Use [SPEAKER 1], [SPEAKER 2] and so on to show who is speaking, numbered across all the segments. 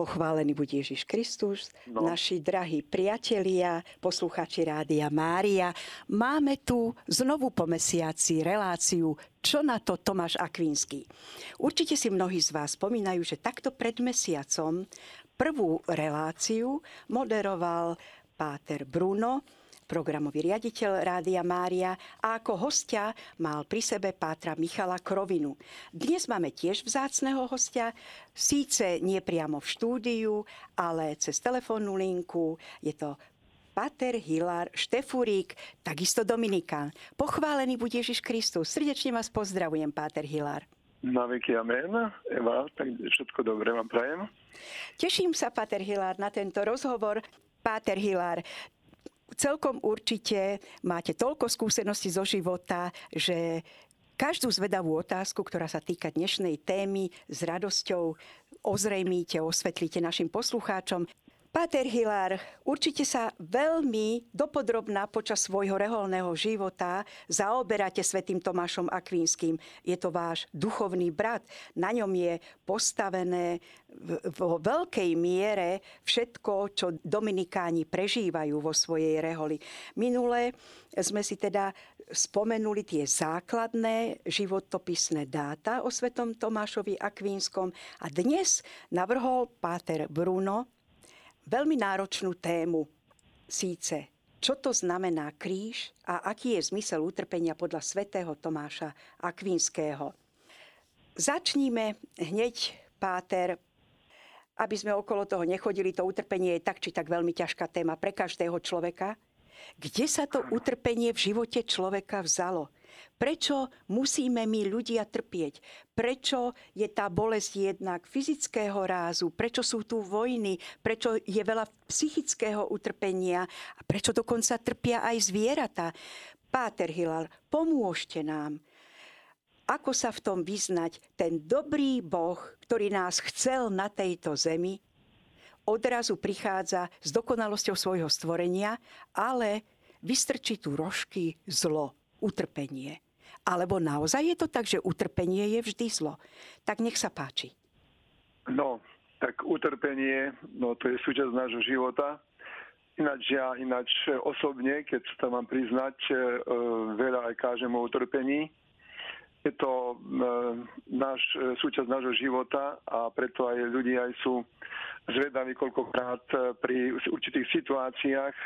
[SPEAKER 1] Pochválený bude Ježiš Kristus, no. naši drahí priatelia, posluchači Rádia Mária. Máme tu znovu po mesiaci reláciu Čo na to Tomáš Akvínsky. Určite si mnohí z vás spomínajú, že takto pred mesiacom prvú reláciu moderoval páter Bruno, programový riaditeľ Rádia Mária a ako hostia mal pri sebe pátra Michala Krovinu. Dnes máme tiež vzácného hostia, síce nie priamo v štúdiu, ale cez telefónnu linku. Je to Pater Hilar Štefurík, takisto Dominikán. Pochválený bude Ježiš Kristus. Srdečne vás pozdravujem, Páter Hilar.
[SPEAKER 2] Na veky amen. Eva, tak všetko dobré vám prajem.
[SPEAKER 1] Teším sa, Pater Hilár, na tento rozhovor. Páter Hilár, celkom určite máte toľko skúseností zo života, že každú zvedavú otázku, ktorá sa týka dnešnej témy, s radosťou ozrejmíte, osvetlíte našim poslucháčom. Páter Hilár, určite sa veľmi dopodrobná počas svojho reholného života zaoberáte svetým Tomášom Akvínským. Je to váš duchovný brat. Na ňom je postavené vo veľkej miere všetko, čo dominikáni prežívajú vo svojej reholi. Minule sme si teda spomenuli tie základné životopisné dáta o svetom Tomášovi Akvínskom a dnes navrhol Páter Bruno veľmi náročnú tému. Síce, čo to znamená kríž a aký je zmysel utrpenia podľa svätého Tomáša Akvinského. Začníme hneď, Páter, aby sme okolo toho nechodili. To utrpenie je tak či tak veľmi ťažká téma pre každého človeka. Kde sa to utrpenie v živote človeka vzalo? Prečo musíme my ľudia trpieť? Prečo je tá bolesť jednak fyzického rázu? Prečo sú tu vojny? Prečo je veľa psychického utrpenia? A prečo dokonca trpia aj zvieratá? Páter Hilal, pomôžte nám. Ako sa v tom vyznať ten dobrý Boh, ktorý nás chcel na tejto zemi, odrazu prichádza s dokonalosťou svojho stvorenia, ale vystrčí tu rožky zlo, utrpenie. Alebo naozaj je to tak, že utrpenie je vždy zlo? Tak nech sa páči.
[SPEAKER 2] No, tak utrpenie, no to je súčasť nášho života. Ináč ja, ináč osobne, keď sa tam mám priznať, e, veľa aj kážem o utrpení. Je to e, náš, e, súčasť nášho života a preto aj ľudia aj sú zvedaví koľkokrát pri určitých situáciách,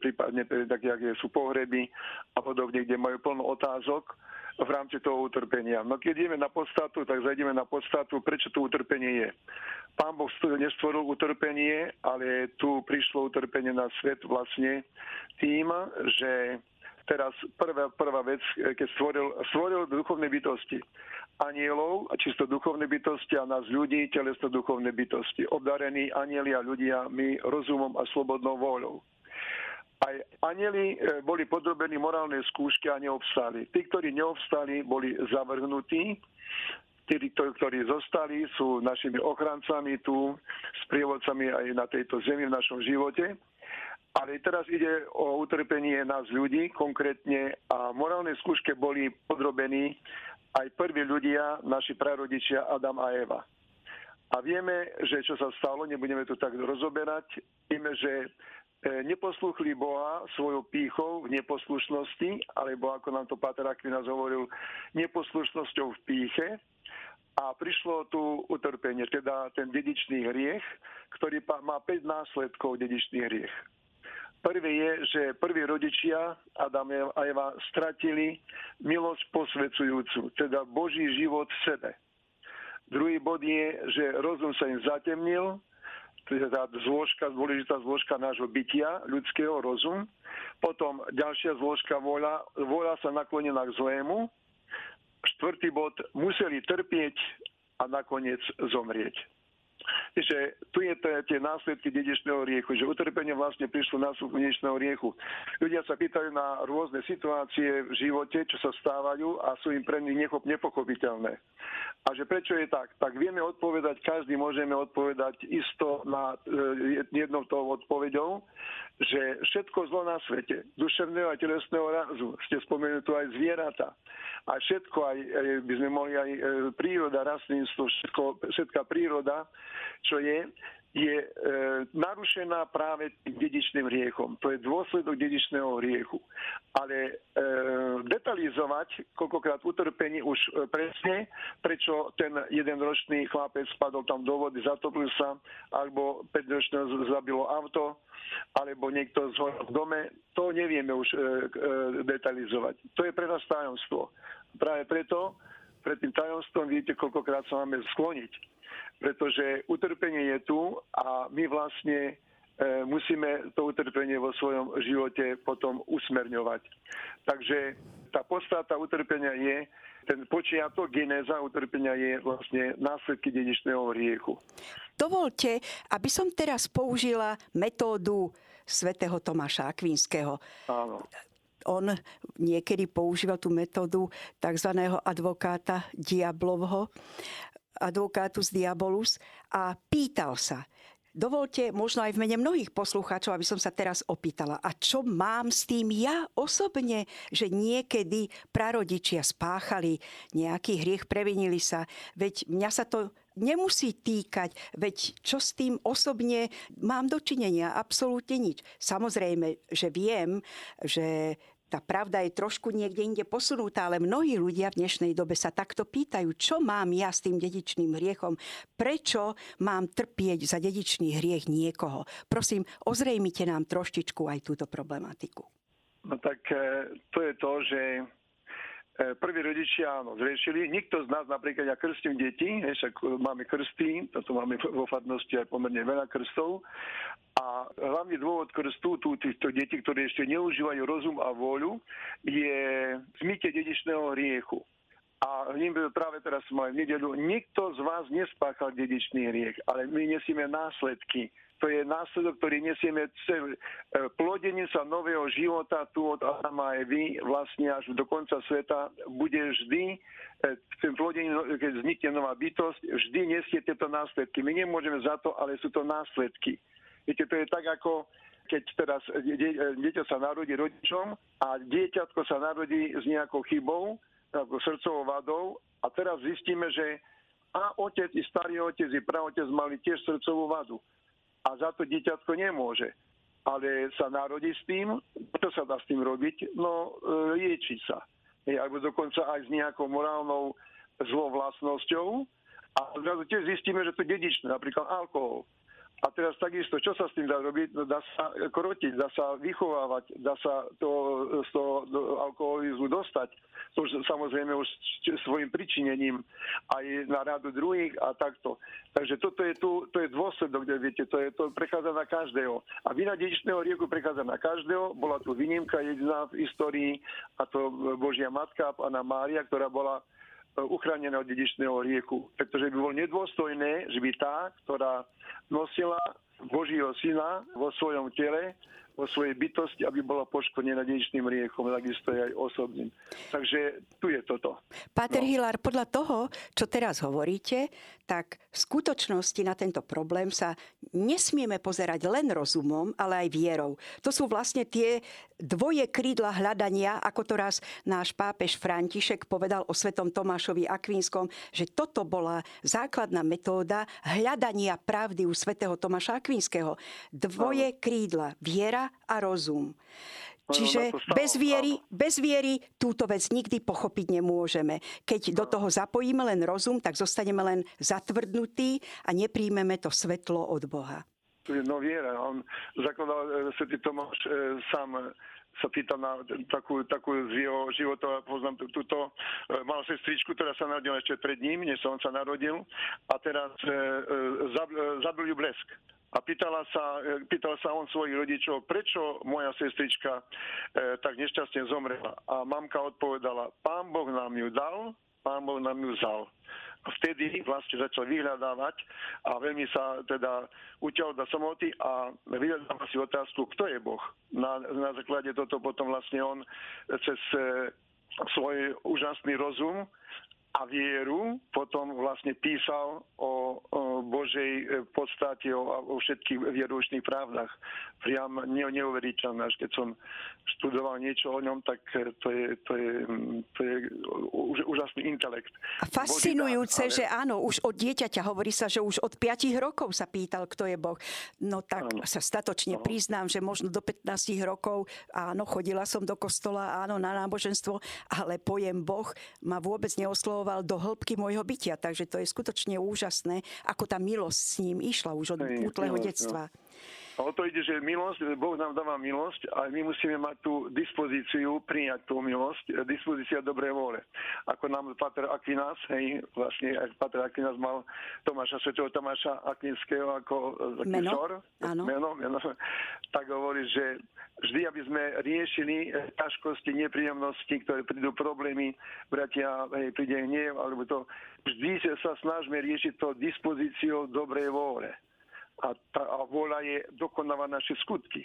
[SPEAKER 2] prípadne tak, jak sú pohreby a podobne, kde majú plno otázok v rámci toho utrpenia. No keď ideme na podstatu, tak zajdeme na podstatu, prečo to utrpenie je. Pán Boh nestvoril utrpenie, ale tu prišlo utrpenie na svet vlastne tým, že teraz prvá, prvá vec, keď stvoril, stvoril duchovné bytosti. Anielov, čisto duchovné bytosti a nás ľudí, telesno duchovné bytosti. Obdarení anieli a ľudia my rozumom a slobodnou voľou. Aj anieli e, boli podrobení morálnej skúške a neobstali. Tí, ktorí neobstali, boli zavrhnutí. Tí, ktorí zostali, sú našimi ochrancami tu, sprievodcami aj na tejto zemi, v našom živote. Ale teraz ide o utrpenie nás ľudí konkrétne a morálnej skúške boli podrobení aj prví ľudia, naši prarodičia Adam a Eva. A vieme, že čo sa stalo, nebudeme to tak rozoberať, vieme, že E, neposluchli Boha svojou pýchou v neposlušnosti, alebo ako nám to Páter Aquinas hovoril, neposlušnosťou v píche. A prišlo tu utrpenie, teda ten dedičný hriech, ktorý má 5 následkov dedičný hriech. Prvý je, že prví rodičia, Adam a Eva, stratili milosť posvedzujúcu, teda Boží život v sebe. Druhý bod je, že rozum sa im zatemnil, to je tá zložka, dôležitá zložka nášho bytia, ľudského rozum. Potom ďalšia zložka voľa, voľa sa naklonená k zlému. Štvrtý bod, museli trpieť a nakoniec zomrieť že tu je to, tie následky dedičného riechu, že utrpenie vlastne prišlo následku dedičného riechu. Ľudia sa pýtajú na rôzne situácie v živote, čo sa stávajú a sú im pre nich nepochopiteľné. A že prečo je tak? Tak vieme odpovedať, každý môžeme odpovedať isto na e, jednou tou odpoveďou, že všetko zlo na svete, duševného a telesného razu, ste spomenuli tu aj zvieratá, a všetko aj, aj by sme mohli aj e, príroda, rastlinstvo, všetko, všetká príroda, čo je, je e, narušená práve tým dedičným hriechom. To je dôsledok dedičného hriechu. Ale e, detalizovať, koľkokrát utrpení už e, presne, prečo ten jeden ročný chlapec spadol tam do vody, zatopil sa, alebo 5 ročného zabilo auto, alebo niekto zhorel v dome, to nevieme už e, e, detalizovať. To je pre nás tajomstvo. Práve preto pred tým tajomstvom viete, koľkokrát sa máme skloniť. Pretože utrpenie je tu a my vlastne e, musíme to utrpenie vo svojom živote potom usmerňovať. Takže tá podstata utrpenia je, ten počiatok, genéza utrpenia je vlastne následky dedičného hriechu.
[SPEAKER 1] Dovolte, aby som teraz použila metódu svätého Tomáša Akvinského.
[SPEAKER 2] Áno
[SPEAKER 1] on niekedy používal tú metódu tzv. advokáta diablovho, advokátus diabolus a pýtal sa, Dovolte možno aj v mene mnohých poslucháčov, aby som sa teraz opýtala, a čo mám s tým ja osobne, že niekedy prarodičia spáchali nejaký hriech, previnili sa, veď mňa sa to nemusí týkať, veď čo s tým osobne mám dočinenia? Absolútne nič. Samozrejme, že viem, že tá pravda je trošku niekde inde posunutá, ale mnohí ľudia v dnešnej dobe sa takto pýtajú, čo mám ja s tým dedičným hriechom, prečo mám trpieť za dedičný hriech niekoho. Prosím, ozrejmite nám troštičku aj túto problematiku.
[SPEAKER 2] No tak e, to je to, že prví rodičia áno, zriešili. Nikto z nás, napríklad ja krstím deti, však máme krsty, toto máme vo farnosti aj pomerne veľa krstov a hlavný dôvod krstu tu týchto detí, ktoré ešte neužívajú rozum a vôľu, je zmytie dedičného hriechu. A ním práve teraz sme v nedelu, nikto z vás nespáchal dedičný hriech, ale my nesieme následky. To je následok, ktorý nesieme celý. E, plodenie sa nového života tu od Adama a Evy vlastne až do konca sveta bude vždy v e, tým plodení, keď vznikne nová bytosť, vždy nesie tieto následky. My nemôžeme za to, ale sú to následky. Viete, to je tak ako keď teraz dieťa sa narodí rodičom a dieťatko sa narodí s nejakou chybou, srdcovou vadou a teraz zistíme, že a otec i starý otec i praotec mali tiež srdcovú vadu. A za to dieťatko nemôže. Ale sa narodí s tým, čo sa dá s tým robiť? No, e, lieči sa. Alebo dokonca aj s nejakou morálnou zlovlastnosťou. A zrazu tiež zistíme, že to dedičné, napríklad alkohol. A teraz takisto, čo sa s tým dá robiť? No, dá sa krotiť, dá sa vychovávať, dá sa to, z toho alkoholizmu dostať. To už samozrejme už svojim pričinením aj na radu druhých a takto. Takže toto je tu, to je dôsledok, kde viete, to, je, to prechádza na každého. A vina dedičného rieku prechádza na každého. Bola tu výnimka jediná v histórii, a to Božia Matka, Pana Mária, ktorá bola uchráneného dedičného rieku. Pretože by bolo nedôstojné, že by tá, ktorá nosila Božího syna vo svojom tele, vo svojej bytosti, aby bola poškodená dedičným riechom, takisto aj osobným. Takže tu je toto.
[SPEAKER 1] Páter no. Hilár, podľa toho, čo teraz hovoríte, tak v skutočnosti na tento problém sa nesmieme pozerať len rozumom, ale aj vierou. To sú vlastne tie dvoje krídla hľadania, ako to raz náš pápež František povedal o svetom Tomášovi Akvínskom, že toto bola základná metóda hľadania pravdy u svetého Tomáša Akvínskeho. Dvoje krídla, viera a rozum. Čiže bez viery, bez viery túto vec nikdy pochopiť nemôžeme. Keď do toho zapojíme len rozum, tak zostaneme len zatvrdnutí a nepríjmeme to svetlo od Boha.
[SPEAKER 2] No viera, on zakladal e, svetý Tomáš e, sám sa pýtam na takú, takú z jeho života, poznám túto, e, mal sestričku, ktorá sa narodila ešte pred ním, než on sa narodil, a teraz e, e, zabil ju blesk. A pýtala sa, e, pýtal sa on svojich rodičov, prečo moja sestrička e, tak nešťastne zomrela. A mamka odpovedala, pán Boh nám ju dal, pán Boh nám ju vzal vtedy vlastne začal vyhľadávať a veľmi sa teda utiaľ do samoty a vyhľadáva si otázku, kto je Boh. Na, na základe toto potom vlastne on cez e, svoj úžasný rozum a vieru, potom vlastne písal o, o Božej e, podstate, o, o všetkých vierušných pravdách. Priam ne, neuveriteľné, až keď som študoval niečo o ňom, tak e, to je, to je, to je úžasný intelekt.
[SPEAKER 1] A fascinujúce, ale... že áno, už od dieťaťa hovorí sa, že už od 5 rokov sa pýtal, kto je Boh. No tak áno. sa statočne áno. priznám, že možno do 15 rokov, áno, chodila som do kostola, áno, na náboženstvo, ale pojem Boh ma vôbec neoslovoval zasahoval do hĺbky môjho bytia. Takže to je skutočne úžasné, ako tá milosť s ním išla už od útleho detstva. No.
[SPEAKER 2] A o to ide, že milosť, Boh nám dáva milosť a my musíme mať tú dispozíciu prijať tú milosť, dispozícia dobrej vôle. Ako nám Pater Aquinas, hej, vlastne aj Pater Aquinas mal Tomáša, svetého Tomáša Aquinského ako
[SPEAKER 1] meno? Vzor,
[SPEAKER 2] Áno. Meno, meno, tak hovorí, že vždy, aby sme riešili ťažkosti, nepríjemnosti, ktoré prídu problémy, bratia, hej, príde hnev, alebo to, vždy sa snažíme riešiť to dispozíciou dobrej vôle a, tá, a vôľa je dokonávať naše skutky.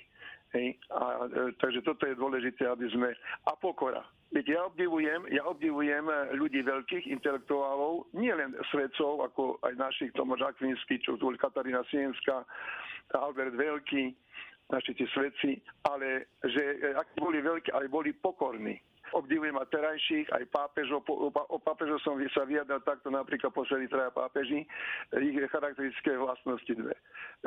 [SPEAKER 2] Hej? A, e, takže toto je dôležité, aby sme... A pokora. Viete, ja obdivujem, ja obdivujem ľudí veľkých intelektuálov, nielen svedcov, ako aj našich Tomáš Akvinsky, čo tu Katarína Sienská, Albert Veľký, naši tí svedci, ale že e, ak boli veľkí, ale boli pokorní obdivujem aj terajších, aj pápežov. O pápežov som sa vyjadral takto napríklad poslední traja pápeži, ich charakteristické vlastnosti dve.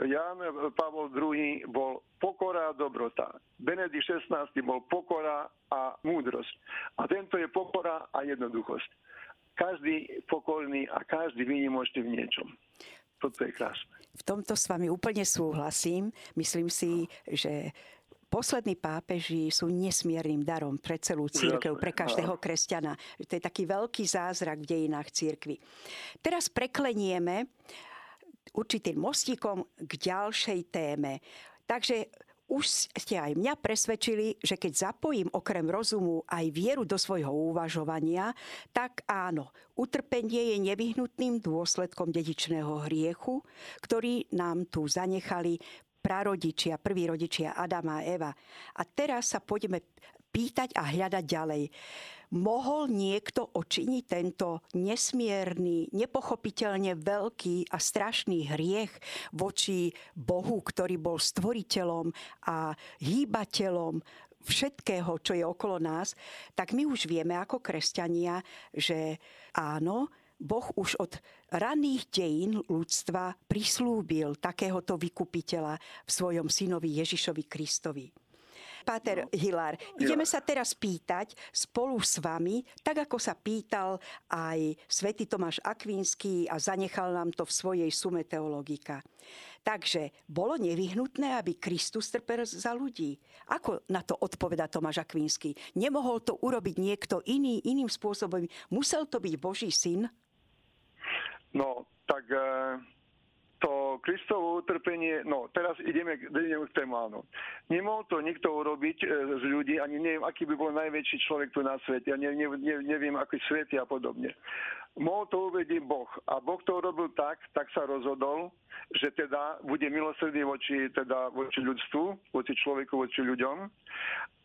[SPEAKER 2] Jan Pavol II bol pokora a dobrota. Benedikt XVI bol pokora a múdrosť. A tento je pokora a jednoduchosť. Každý pokorný a každý výnimočný v niečom. Toto je krásne.
[SPEAKER 1] V tomto s vami úplne súhlasím. Myslím si, že poslední pápeži sú nesmiernym darom pre celú církev, pre každého kresťana. To je taký veľký zázrak v dejinách církvy. Teraz preklenieme určitým mostíkom k ďalšej téme. Takže už ste aj mňa presvedčili, že keď zapojím okrem rozumu aj vieru do svojho uvažovania, tak áno, utrpenie je nevyhnutným dôsledkom dedičného hriechu, ktorý nám tu zanechali prarodičia, prví rodičia Adama a Eva. A teraz sa poďme pýtať a hľadať ďalej. Mohol niekto očiniť tento nesmierny, nepochopiteľne veľký a strašný hriech voči Bohu, ktorý bol stvoriteľom a hýbateľom všetkého, čo je okolo nás, tak my už vieme ako kresťania, že áno, Boh už od raných dejín ľudstva prislúbil takéhoto vykupiteľa v svojom synovi Ježišovi Kristovi. Páter no. Hilár, ideme sa teraz pýtať spolu s vami, tak ako sa pýtal aj svätý Tomáš Akvínsky a zanechal nám to v svojej sume teologika. Takže bolo nevyhnutné, aby Kristus trpel za ľudí. Ako na to odpoveda Tomáš Akvínsky? Nemohol to urobiť niekto iný, iným spôsobom. Musel to byť Boží syn?
[SPEAKER 2] No, tak e, to Kristovo utrpenie, no teraz ideme, ideme k tému, áno. Nemohol to nikto urobiť e, z ľudí, ani neviem, aký by bol najväčší človek tu na svete, ja ne, ne, ne, neviem, aký svet a podobne. Mohol to uvedieť Boh. A Boh to urobil tak, tak sa rozhodol, že teda bude milosrdný voči, teda voči ľudstvu, voči človeku, voči ľuďom.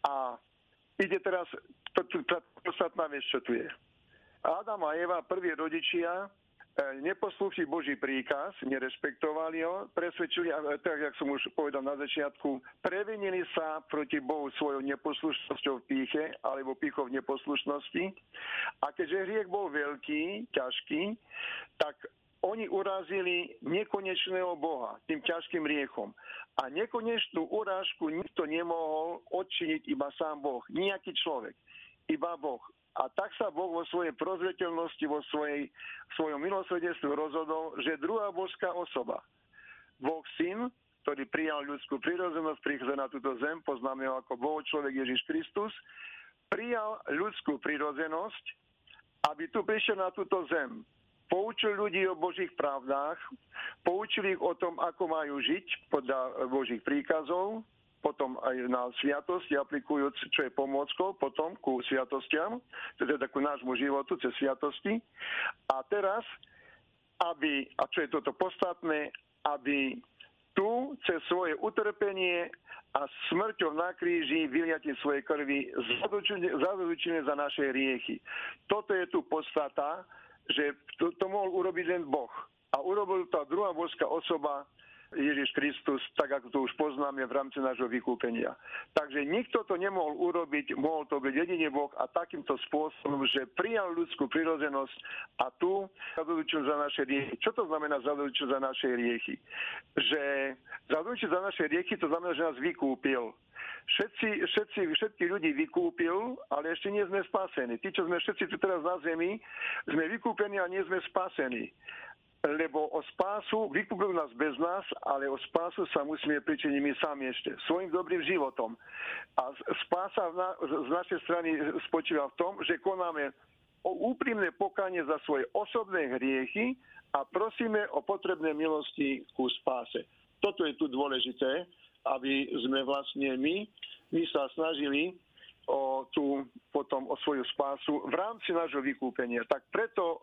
[SPEAKER 2] A ide teraz, to, to, to, podstatná vec, čo tu je. Adam a Eva, prví rodičia, neposlúchli Boží príkaz, nerespektovali ho, presvedčili, tak jak som už povedal na začiatku, previnili sa proti Bohu svojou neposlušnosťou v píche alebo píchou v neposlušnosti. A keďže hriech bol veľký, ťažký, tak oni urazili nekonečného Boha tým ťažkým riechom. A nekonečnú urážku nikto nemohol odčiniť iba sám Boh, nejaký človek, iba Boh. A tak sa Boh vo svojej prozreteľnosti, vo svojej, svojom milosvedenstve rozhodol, že druhá božská osoba, Boh syn, ktorý prijal ľudskú prírodzenosť, prichádza na túto zem, poznáme ho ako Boh človek Ježiš Kristus, prijal ľudskú prírodzenosť, aby tu prišiel na túto zem. Poučil ľudí o Božích pravdách, poučil ich o tom, ako majú žiť podľa Božích príkazov, potom aj na sviatosti, aplikujúc, čo je pomôckou potom ku sviatostiam, teda ku nášmu životu cez sviatosti. A teraz, aby, a čo je toto podstatné, aby tu cez svoje utrpenie a smrťou na kríži vyliatím svoje krvi zadočenie za naše riechy. Toto je tu podstata, že to, to mohol urobiť len Boh. A urobil tá druhá božská osoba, Ježiš Kristus, tak ako to už poznáme v rámci nášho vykúpenia. Takže nikto to nemohol urobiť, mohol to byť jedine Boh a takýmto spôsobom, že prijal ľudskú prirodzenosť a tu zadodučil za naše riechy. Čo to znamená zadodučil za naše riechy? Že zadodučil za naše riechy, to znamená, že nás vykúpil. Všetci, všetci, všetky ľudí vykúpil, ale ešte nie sme spasení. Tí, čo sme všetci tu teraz na zemi, sme vykúpení a nie sme spasení lebo o spásu, vykúpil nás bez nás, ale o spásu sa musíme pričiniť my sami ešte, svojim dobrým životom. A spása na, z našej strany spočíva v tom, že konáme úprimné pokanie za svoje osobné hriechy a prosíme o potrebné milosti ku spáse. Toto je tu dôležité, aby sme vlastne my, my sa snažili o tú, potom o svoju spásu v rámci nášho vykúpenia. Tak preto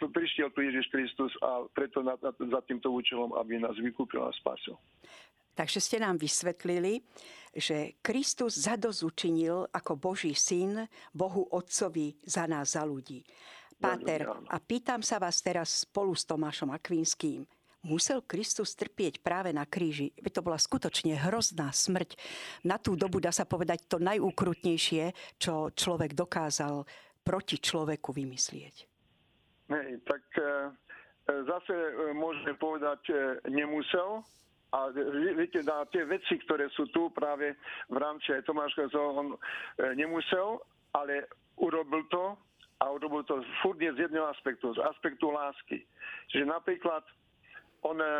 [SPEAKER 2] e, prišiel tu Ježiš Kristus a preto na, na, za týmto účelom, aby nás vykúpil a spásil.
[SPEAKER 1] Takže ste nám vysvetlili, že Kristus zadozučinil ako Boží syn Bohu Otcovi za nás, za ľudí. Páter, a pýtam sa vás teraz spolu s Tomášom Akvinským musel Kristus trpieť práve na kríži. To bola skutočne hrozná smrť. Na tú dobu dá sa povedať to najúkrutnejšie, čo človek dokázal proti človeku vymyslieť.
[SPEAKER 2] Hej, tak e, e zase e, môžeme povedať, nemusel, a viete, na tie veci, ktoré sú tu práve v rámci aj Tomáška, on nemusel, ale urobil to a urobil to furt z jedného aspektu, z aspektu lásky. Čiže napríklad on e, e,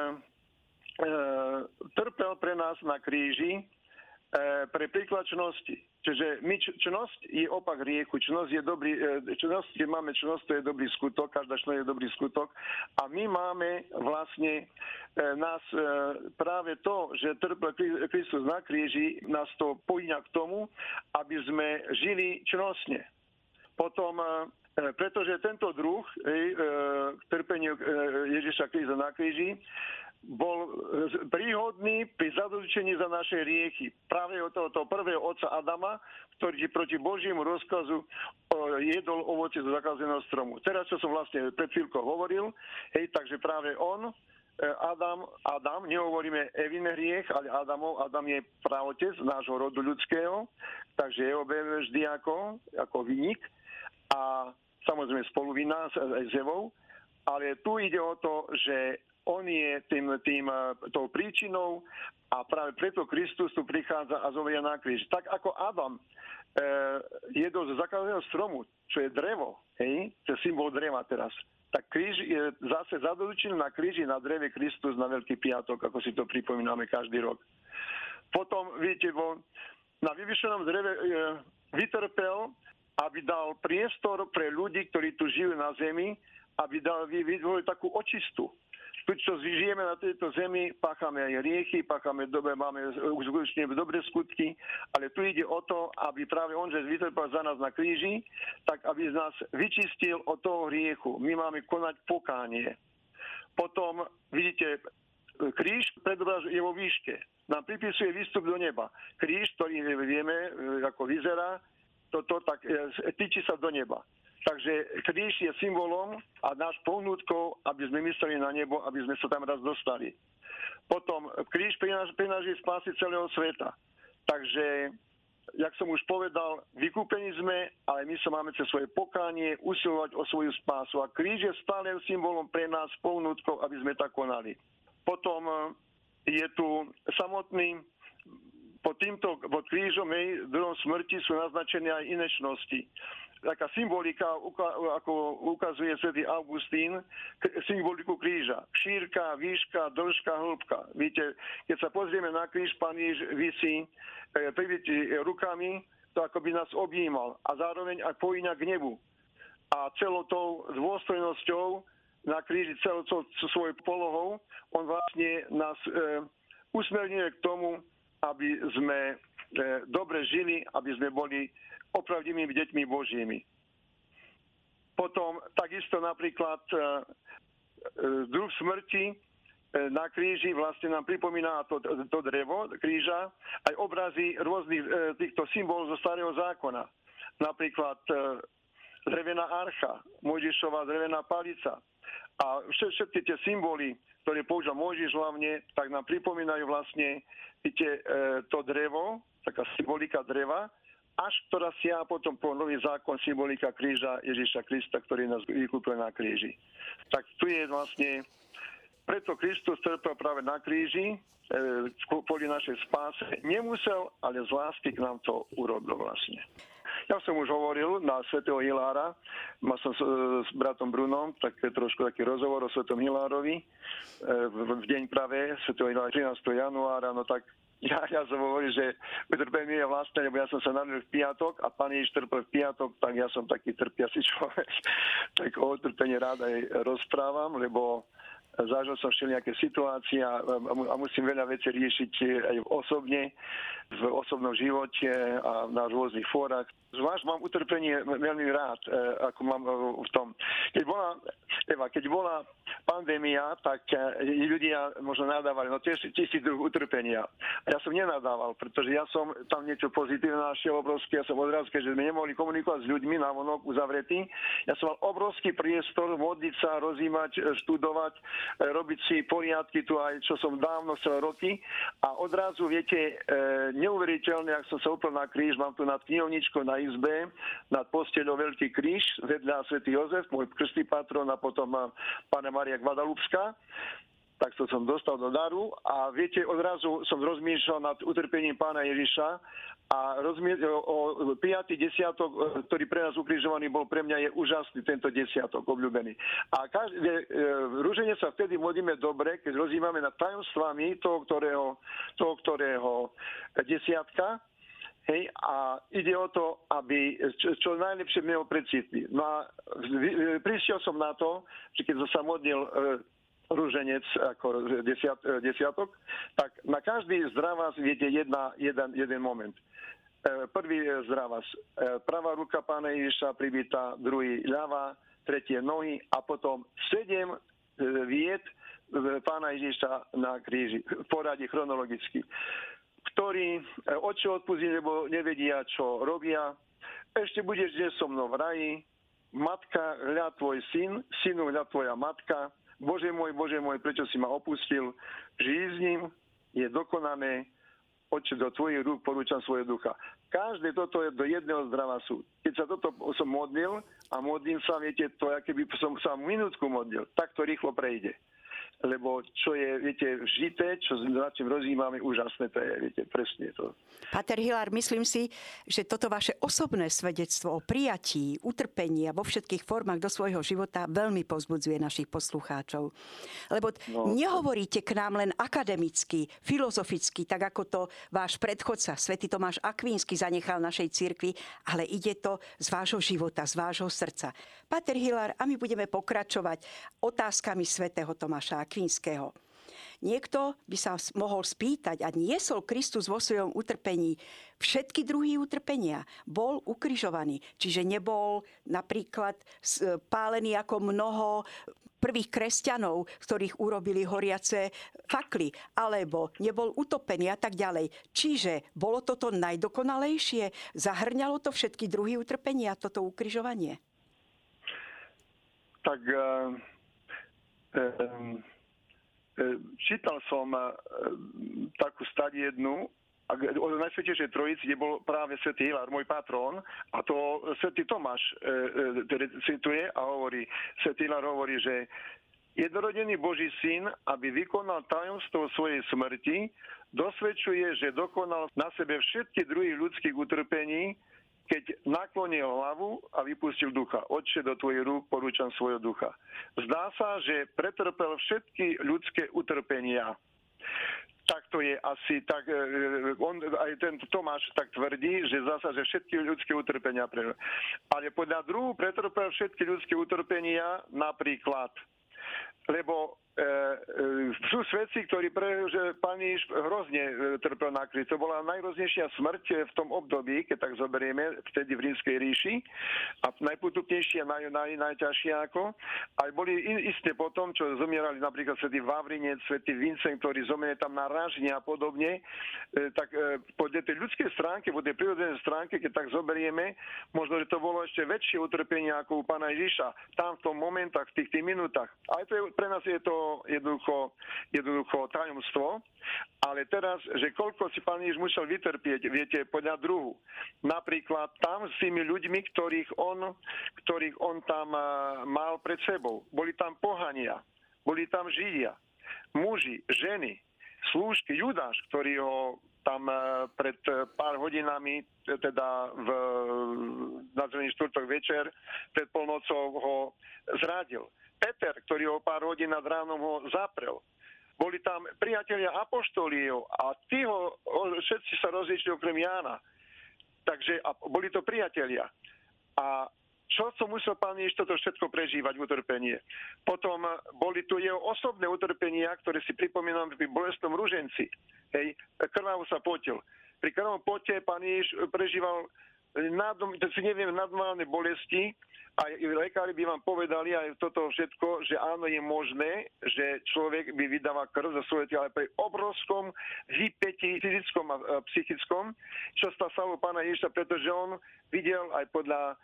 [SPEAKER 2] trpel pre nás na kríži e, pre príklad čnosti. Čiže my, čnosť je opak riechu. Čnosť je dobrý, e, čnosť, keď máme čnosť, to je dobrý skutok, každá čnosť je dobrý skutok. A my máme vlastne e, nás práve to, že trpel Kristus na kríži, nás to pojíňa k tomu, aby sme žili čnostne. Potom pretože tento druh hej, e, trpeniu e, Ježiša Krista na kríži bol príhodný pri zadozučení za naše riechy. Práve od tohoto prvého otca Adama, ktorý proti Božiemu rozkazu jedol ovoce zo zakazeného stromu. Teraz, čo som vlastne pred chvíľkou hovoril, hej, takže práve on, Adam, Adam, nehovoríme Evin hriech, ale Adamov, Adam je pravotec nášho rodu ľudského, takže jeho bereme vždy ako, ako vynik. A samozrejme spoluvina s, s Evou, ale tu ide o to, že on je tým, tým, eh, tou príčinou a práve preto Kristus tu prichádza a zomria na kríž. Tak ako Adam e, jedol z zakázaného stromu, čo je drevo, hej, to je symbol dreva teraz, tak kríž je zase zadoručil na kríži na dreve Kristus na Veľký piatok, ako si to pripomíname každý rok. Potom, viete, vo, na vyvyšenom dreve e, vytrpel aby dal priestor pre ľudí, ktorí tu žijú na zemi, aby dal vytvoril takú očistu. Tu, čo žijeme na tejto zemi, páchame aj riechy, páchame dobe, máme skutočne dobré skutky, ale tu ide o to, aby práve on, že vytrpel za nás na kríži, tak aby z nás vyčistil od toho hriechu. My máme konať pokánie. Potom, vidíte, kríž predobrazuje je vo výške. Nám pripisuje výstup do neba. Kríž, ktorý vieme, ako vyzerá, toto, tak e, týči sa do neba. Takže kríž je symbolom a náš pohnutkou, aby sme mysleli na nebo, aby sme sa tam raz dostali. Potom kríž prináži spásy celého sveta. Takže, jak som už povedal, vykúpení sme, ale my sa máme cez svoje pokánie usilovať o svoju spásu. A kríž je stále symbolom pre nás pohnutkou, aby sme tak konali. Potom e, je tu samotný pod týmto, pod krížom jej druhom smrti sú naznačené aj iné čnosti. Taká symbolika, ako ukazuje svätý Augustín, symboliku kríža. Šírka, výška, dĺžka, hĺbka. Víte, keď sa pozrieme na kríž, pán Jež vysí e, privítí rukami, to ako by nás objímal a zároveň aj pojíňa k nebu. A celou tou dôstojnosťou na kríži, celou svojou polohou, on vlastne nás e, usmerňuje k tomu, aby sme e, dobre žili, aby sme boli opravdivými deťmi Božími. Potom takisto napríklad e, e, druh smrti na kríži vlastne nám pripomína to, to drevo kríža, aj obrazy rôznych týchto symbolov zo starého zákona. Napríklad drevená archa, Mojžišová drevená palica. A všetky tie symboly, ktoré používa Mojžiš hlavne, tak nám pripomínajú vlastne viete, to drevo, taká symbolika dreva, až ktorá siaha potom po nový zákon symbolika kríža Ježiša Krista, ktorý nás vykúpil na kríži. Tak tu je vlastne, preto Kristus trpel práve na kríži, e, kvôli našej spáse. Nemusel, ale z lásky k nám to urobil vlastne. Ja som už hovoril na svätého Hilára, mal som s, s bratom Brunom tak trošku taký rozhovor o svetom Hilárovi e, v deň práve svätého Hilára 13. januára, no tak ja, ja som hovoril, že utrpenie je vlastné, lebo ja som sa narodil v piatok a pán Ježiš trpel v piatok, tak ja som taký trpiaci človek. tak o utrpení rád aj rozprávam, lebo zažil som všelijaké situácie a, musím veľa vecí riešiť aj osobne, v osobnom živote a na rôznych fórach. Zvlášť mám utrpenie veľmi rád, e, ako mám e, v tom. Keď bola, Eva, keď bola pandémia, tak ľudia možno nadávali, no tiež tisíc druh utrpenia. A ja som nenadával, pretože ja som tam niečo pozitívne našiel obrovské, ja som odraz, keďže sme nemohli komunikovať s ľuďmi na vonok uzavretý, ja som mal obrovský priestor modliť sa, rozímať, študovať, robiť si poriadky tu aj, čo som dávno chcel roky. A odrazu, viete, neuveriteľné, ak som sa upol na kríž, mám tu nad knihovničkou na izbe, nad posteľou veľký kríž, vedľa svätý Jozef, môj krstý patron a potom pána Maria Guadalupská tak to som dostal do daru a viete, odrazu som rozmýšľal nad utrpením pána Ježiša a rozmie- o, o 5. desiatok, e, ktorý pre nás ukrižovaný bol, pre mňa je úžasný tento desiatok, obľúbený. A každé, e, rúženie sa vtedy modlíme dobre, keď rozímame nad tajomstvami toho, ktorého, toho, ktorého desiatka, Hej, a ide o to, aby čo, čo najlepšie mne precitli. No a prišiel som na to, že keď som sa modlil e, rúženec ako desiat, e, desiatok, tak na každý zdravás viete jedna, jeden, jeden moment. E, prvý je zdravás. E, pravá ruka pána Ježiša pribíta, druhý ľava, tretie nohy a potom sedem vied pána Ježiša na kríži v poradí chronologicky ktorí oči odpustí, lebo nevedia, čo robia. Ešte budeš dnes so mnou v raji. Matka, hľa tvoj syn, synu, hľa tvoja matka. Bože môj, Bože môj, prečo si ma opustil? Žij s ním, je dokonané. Oče, do tvojich rúk porúčam svoje ducha. Každé toto je do jedného zdrava sú. Keď sa toto som modlil a modlím sa, viete, to, aké by som sa minútku modlil, tak to rýchlo prejde lebo čo je, viete, žité, čo na čím rozímame, úžasné, to je, viete, presne to.
[SPEAKER 1] Pater Hilár, myslím si, že toto vaše osobné svedectvo o prijatí, utrpení a vo všetkých formách do svojho života veľmi pozbudzuje našich poslucháčov. Lebo no. nehovoríte k nám len akademicky, filozoficky, tak ako to váš predchodca, svätý Tomáš Akvínsky, zanechal našej cirkvi, ale ide to z vášho života, z vášho srdca. Pater Hilár, a my budeme pokračovať otázkami svätého Tomáša Akvinského. Niekto by sa mohol spýtať, a niesol Kristus vo svojom utrpení všetky druhy utrpenia. Bol ukrižovaný, čiže nebol napríklad pálený ako mnoho prvých kresťanov, ktorých urobili horiace fakly, alebo nebol utopený a tak ďalej. Čiže bolo toto najdokonalejšie? Zahrňalo to všetky druhy utrpenia, toto ukrižovanie?
[SPEAKER 2] Tak um E, čítal som e, takú stať jednu, o Najsvetejšej Trojici, kde bol práve svätý Hilár, môj patrón, a to svätý Tomáš e, e, cituje a hovorí, svätý Hilár hovorí, že jednorodený Boží syn, aby vykonal tajomstvo svojej smrti, dosvedčuje, že dokonal na sebe všetky druhy ľudských utrpení, keď naklonil hlavu a vypustil ducha. Otče, do tvojich rúk porúčam svojho ducha. Zdá sa, že pretrpel všetky ľudské utrpenia. Tak to je asi, tak e, on, aj ten Tomáš tak tvrdí, že zasa, že všetky ľudské utrpenia pretrpel. Ale podľa druhu pretrpel všetky ľudské utrpenia napríklad lebo E, e, sú svedci, ktorí pre, že Ježiš hrozne e, trpel na kríž. To bola najroznejšia smrť v tom období, keď tak zoberieme, vtedy v rímskej ríši a najpotupnejšia, naj, naj, najťažšia ako. Aj boli isté potom, čo zomierali napríklad svätý Vavrinec, svätý Vincent, ktorý zomierali tam na ražne a podobne, tak po tej ľudskej stránke, po tej prírodzenej stránke, keď tak zoberieme, možno, že to bolo ešte väčšie utrpenie ako u pána Ježiša. Tam v tom momentách, v tých, tých minútach. Ale to je, pre nás je to jednoducho, jednoducho tajomstvo. Ale teraz, že koľko si pán Ježiš musel vytrpieť, viete, podľa druhu. Napríklad tam s tými ľuďmi, ktorých on, ktorých on tam mal pred sebou. Boli tam pohania, boli tam židia, muži, ženy, slúžky, Judáš, ktorý ho tam pred pár hodinami, teda v, na štvrtok večer, pred polnocou ho zradil. Peter, ktorý o pár hodín nad ránom ho zaprel. Boli tam priatelia apoštolíov a tí ho, všetci sa rozlišili okrem Jána. Takže a boli to priatelia. A čo som musel pán Ježiš toto všetko prežívať, utrpenie. Potom boli tu jeho osobné utrpenia, ktoré si pripomínam pri bolestnom ruženci. Hej, krvavo sa potil. Pri krvavom pote pán Ježiš prežíval nad, si neviem, nadmálne bolesti, a lekári by vám povedali aj toto všetko, že áno, je možné, že človek by vydával krv za svoje telo, ale pri obrovskom vypetí fyzickom a psychickom, čo sa stalo pána Ježiša, pretože on videl aj podľa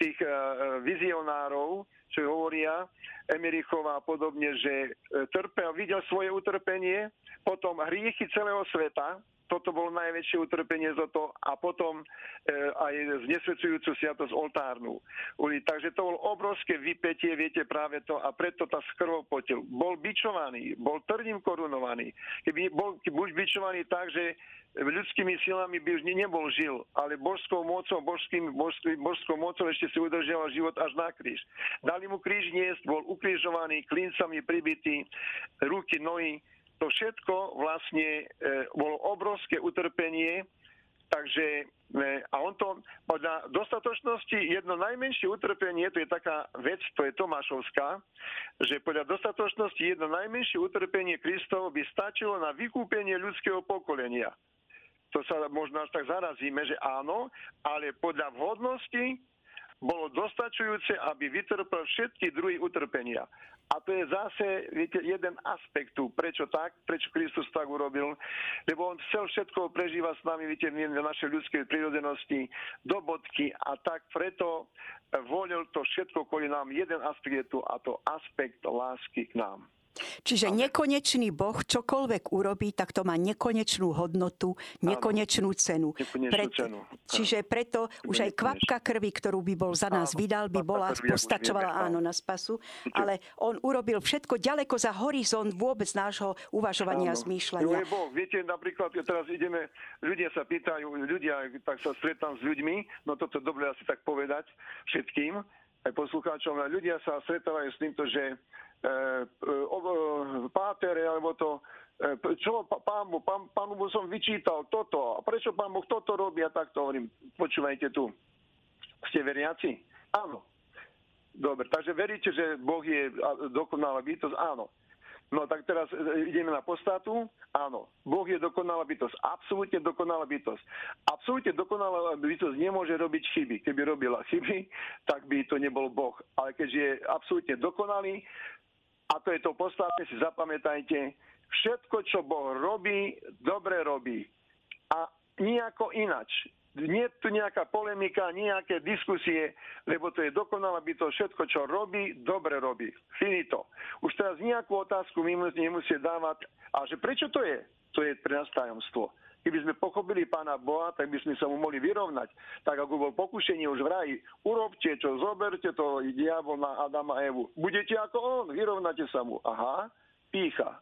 [SPEAKER 2] tých uh, vizionárov, čo hovoria, Emerichova a podobne, že trpel, videl svoje utrpenie, potom hriechy celého sveta, toto bolo najväčšie utrpenie za to a potom e, aj znesvedcujúcu sviatosť oltárnu. Takže to bolo obrovské vypetie, viete práve to a preto tá skrvou potil. Bol bičovaný, bol tvrdým korunovaný. Keby bol buď bičovaný tak, že ľudskými silami by už nebol žil, ale božskou mocou, božským, božským, božskou mocou ešte si udržiaval život až na kríž. Dali mu kríž niesť, bol ukrižovaný, klincami pribitý, ruky, nohy, to všetko vlastne e, bolo obrovské utrpenie, takže e, a on to podľa dostatočnosti jedno najmenšie utrpenie, to je taká vec, to je Tomášovská, že podľa dostatočnosti jedno najmenšie utrpenie Kristovo by stačilo na vykúpenie ľudského pokolenia. To sa možno až tak zarazíme, že áno, ale podľa vhodnosti bolo dostačujúce, aby vytrpel všetky druhy utrpenia. A to je zase, viete, jeden aspekt tu, prečo tak, prečo Kristus tak urobil, lebo on chcel všetko prežíva s nami, viete, v našej ľudskej prírodzenosti, do bodky a tak preto volil to všetko kvôli nám. Jeden aspekt je tu a to aspekt lásky k nám.
[SPEAKER 1] Čiže Ale... nekonečný Boh čokoľvek urobí, tak to má nekonečnú hodnotu, nekonečnú cenu.
[SPEAKER 2] Nekonečnú Pre... cenu.
[SPEAKER 1] Čiže preto už aj kvapka krvi, ktorú by bol za nás áno, vydal, by bola, postačovala áno na spasu. Ale on urobil všetko ďaleko za horizont vôbec nášho uvažovania a zmýšľania.
[SPEAKER 2] Je boh. Viete, napríklad, teraz ideme, ľudia sa pýtajú, ľudia, tak sa stretám s ľuďmi, no toto dobre asi tak povedať všetkým, aj poslucháčom, ľudia sa stretávajú s týmto, že E, e, pátere, alebo to, e, čo pán Boh, pán, pánu Boh som vyčítal toto, a prečo pán Boh toto robí a takto hovorím, počúvajte tu, ste veriaci? Áno. Dobre, takže veríte, že Boh je dokonalá bytosť? Áno. No tak teraz ideme na postatu. Áno, Boh je dokonalá bytosť. Absolútne dokonalá bytosť. Absolútne dokonalá bytosť nemôže robiť chyby. Keby robila chyby, tak by to nebol Boh. Ale keďže je absolútne dokonalý, a to je to podstatné, si zapamätajte, všetko, čo Boh robí, dobre robí. A nejako inač. Nie je tu nejaká polemika, nejaké diskusie, lebo to je dokonalá by to všetko, čo robí, dobre robí. Finito. Už teraz nejakú otázku my nemusí dávať. A že prečo to je? To je pre nás tajomstvo. Keby sme pochopili Pána Boha, tak by sme sa mu mohli vyrovnať. Tak ako bol pokušenie už v raji, urobte čo, zoberte to diabol na Adama a Evu. Budete ako on, vyrovnáte sa mu. Aha, pícha.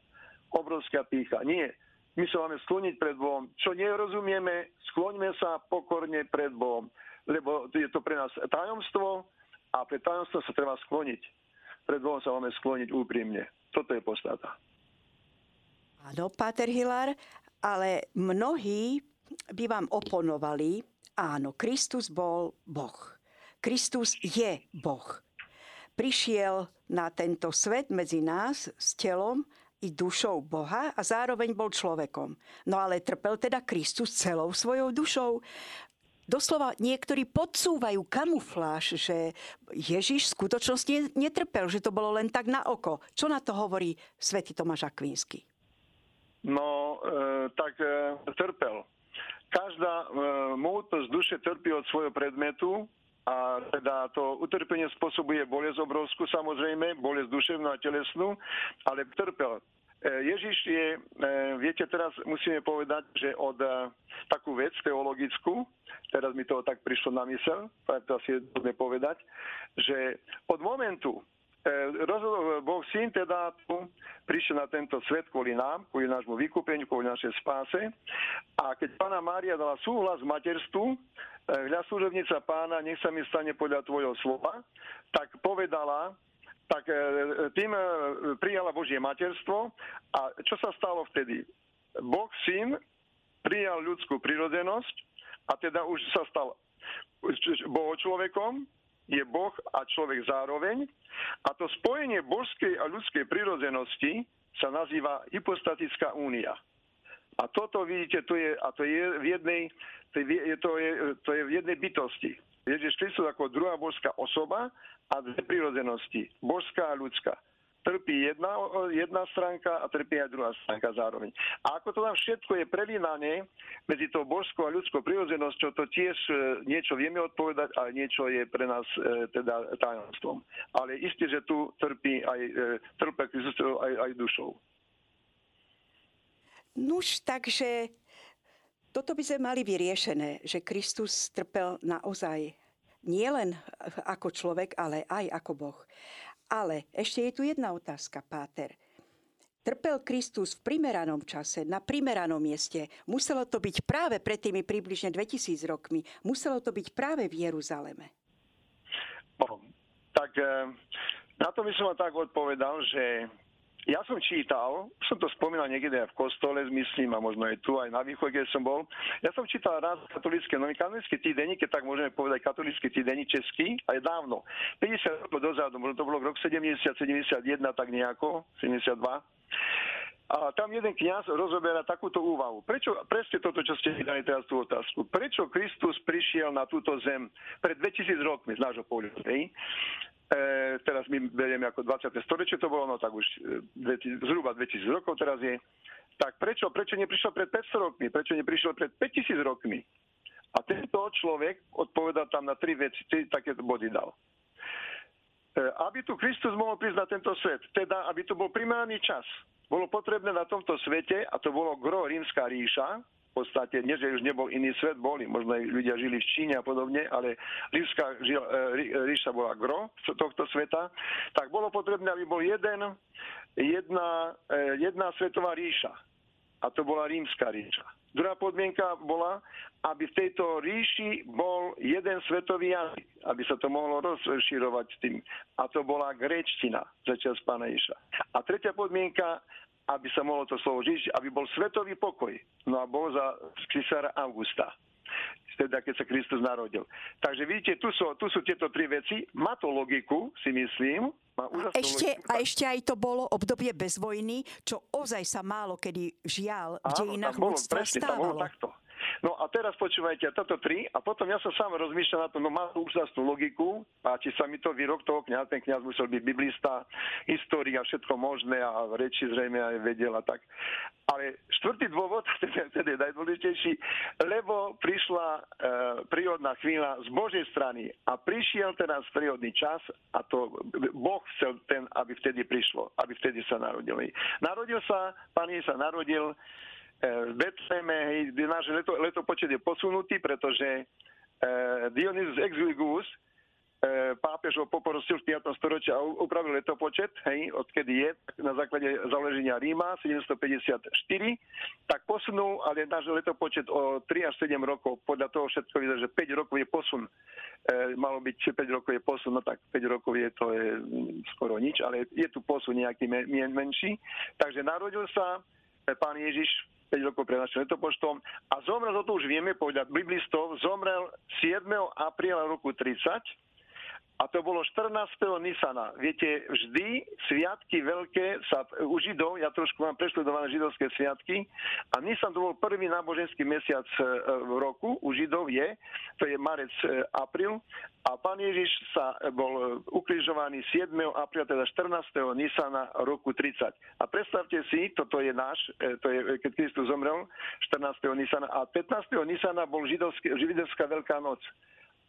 [SPEAKER 2] Obrovská pícha. Nie. My sa máme skloniť pred Bohom. Čo nerozumieme, skloňme sa pokorne pred Bohom. Lebo je to pre nás tajomstvo a pre tajomstvo sa treba skloniť. Pred Bohom sa máme skloniť úprimne. Toto je podstata.
[SPEAKER 1] Áno, Páter Hilár, ale mnohí by vám oponovali, áno, Kristus bol Boh. Kristus je Boh. prišiel na tento svet medzi nás s telom i dušou Boha a zároveň bol človekom. No ale trpel teda Kristus celou svojou dušou. Doslova niektorí podsúvajú kamufláž, že Ježiš v skutočnosti netrpel, že to bolo len tak na oko. Čo na to hovorí svätý Tomáš Akvínsky?
[SPEAKER 2] No, e, tak e, trpel. Každá e, mútnosť duše trpí od svojho predmetu a teda to utrpenie spôsobuje bolesť obrovskú, samozrejme, bolesť duševnú a telesnú, ale trpel. E, Ježiš je, e, viete, teraz musíme povedať, že od e, takú vec teologickú, teraz mi to tak prišlo na mysel, to asi je povedať, že od momentu, Boh syn teda tu prišiel na tento svet kvôli nám, kvôli nášmu vykúpeniu, kvôli našej spáse. A keď pána Mária dala súhlas materstvu, hľa služobnica pána, nech sa mi stane podľa tvojho slova, tak povedala, tak e, tým e, prijala Božie materstvo a čo sa stalo vtedy? Boh syn prijal ľudskú prirodzenosť a teda už sa stal Boho človekom, je Boh a človek zároveň a to spojenie božskej a ľudskej prirodzenosti sa nazýva hypostatická únia. A toto vidíte, to je, a to je v jednej, to je, to je, to je v jednej bytosti. Ježiš Kristus ako druhá božská osoba a dve prirodzenosti, božská a ľudská. Trpí jedna, jedna stránka a trpí aj druhá stránka zároveň. A ako to tam všetko je prelínané medzi tou božskou a ľudskou prirodzenosťou, to tiež e, niečo vieme odpovedať, ale niečo je pre nás e, teda tajomstvom. Ale isté, že tu trpí aj, e, trpí Kristus aj, aj dušou.
[SPEAKER 1] Nuž, takže toto by sme mali vyriešené, že Kristus trpel naozaj nielen ako človek, ale aj ako Boh. Ale ešte je tu jedna otázka, Páter. Trpel Kristus v primeranom čase, na primeranom mieste. Muselo to byť práve pred tými približne 2000 rokmi. Muselo to byť práve v Jeruzaleme.
[SPEAKER 2] No, tak eh, na to by som tak odpovedal, že ja som čítal, som to spomínal niekedy aj v kostole, myslím, a možno aj tu, aj na východe, keď som bol. Ja som čítal raz katolické noviny, katolický týdenník, keď tak môžeme povedať katolický týdenník český, aj dávno, 50 rokov dozadu, možno to bolo rok 70, 71, tak nejako, 72. A tam jeden kňaz rozoberá takúto úvahu. Prečo, presne toto, čo ste vydali teraz tú otázku. Prečo Kristus prišiel na túto zem pred 2000 rokmi z nášho pohľadu? E, teraz my berieme ako 20. storočie to bolo, no tak už e, zhruba 2000 rokov teraz je. Tak prečo, prečo neprišiel pred 500 rokmi? Prečo neprišiel pred 5000 rokmi? A tento človek odpovedal tam na tri veci, tri takéto body dal. E, aby tu Kristus mohol prísť na tento svet, teda aby tu bol primárny čas, bolo potrebné na tomto svete, a to bolo gro rímska ríša, v podstate, nie že už nebol iný svet, boli, možno aj ľudia žili v Číne a podobne, ale ríška, e, ríša bola gro tohto sveta, tak bolo potrebné, aby bol jeden, jedna, e, jedna svetová ríša. A to bola rímska ríša. Druhá podmienka bola, aby v tejto ríši bol jeden svetový jazyk, aby sa to mohlo rozširovať tým. A to bola gréčtina, začas pána Iša. A tretia podmienka, aby sa mohlo to slovo žiť, aby bol svetový pokoj. No a bol za cisára Augusta teda keď sa Kristus narodil. Takže vidíte, tu sú, tu sú tieto tri veci. Má to logiku, si myslím. Má
[SPEAKER 1] a, ešte, logiku. a ešte aj to bolo obdobie bez vojny, čo ozaj sa málo kedy žiaľ v dejinách ľudstva stávalo. Bolo takto.
[SPEAKER 2] No a teraz počúvajte, toto tri a potom ja som sám rozmýšľal na to, no má úžasnú logiku, páči sa mi to výrok toho kniaza, ten kniaz musel byť biblista, história, všetko možné a reči zrejme aj vedel a tak. Ale štvrtý dôvod, ten, ten je najdôležitejší, lebo prišla e, prírodná chvíľa z Božej strany a prišiel teraz prírodný čas a to Boh chcel ten, aby vtedy prišlo, aby vtedy sa narodil. Narodil sa, pán sa narodil v Betleme, hej, náš leto, letopočet je posunutý, pretože e, Dionysus Exiguus, e, pápež ho poprosil v 5. storočí a upravil letopočet, hej, odkedy je, na základe založenia Ríma 754, tak posunul, ale náš letopočet o 3 až 7 rokov, podľa toho všetko vyzerá, že 5 rokov je posun. E, malo byť, 5 rokov je posun, no tak 5 rokov je to je skoro nič, ale je tu posun nejaký men, menší. Takže narodil sa e, pán Ježiš 5 rokov pred našim letopočtom a zomrel, to už vieme podľa biblistov, zomrel 7. apríla roku 30 a to bolo 14. Nisana. Viete, vždy sviatky veľké sa u Židov, ja trošku mám prešledované židovské sviatky, a Nisan to bol prvý náboženský mesiac e, v roku, u Židov je, to je marec, e, apríl, a pán Ježiš sa bol ukrižovaný 7. apríla, teda 14. Nisana roku 30. A predstavte si, toto je náš, e, to je, keď Kristus zomrel, 14. Nisana, a 15. Nisana bol židovská Veľká noc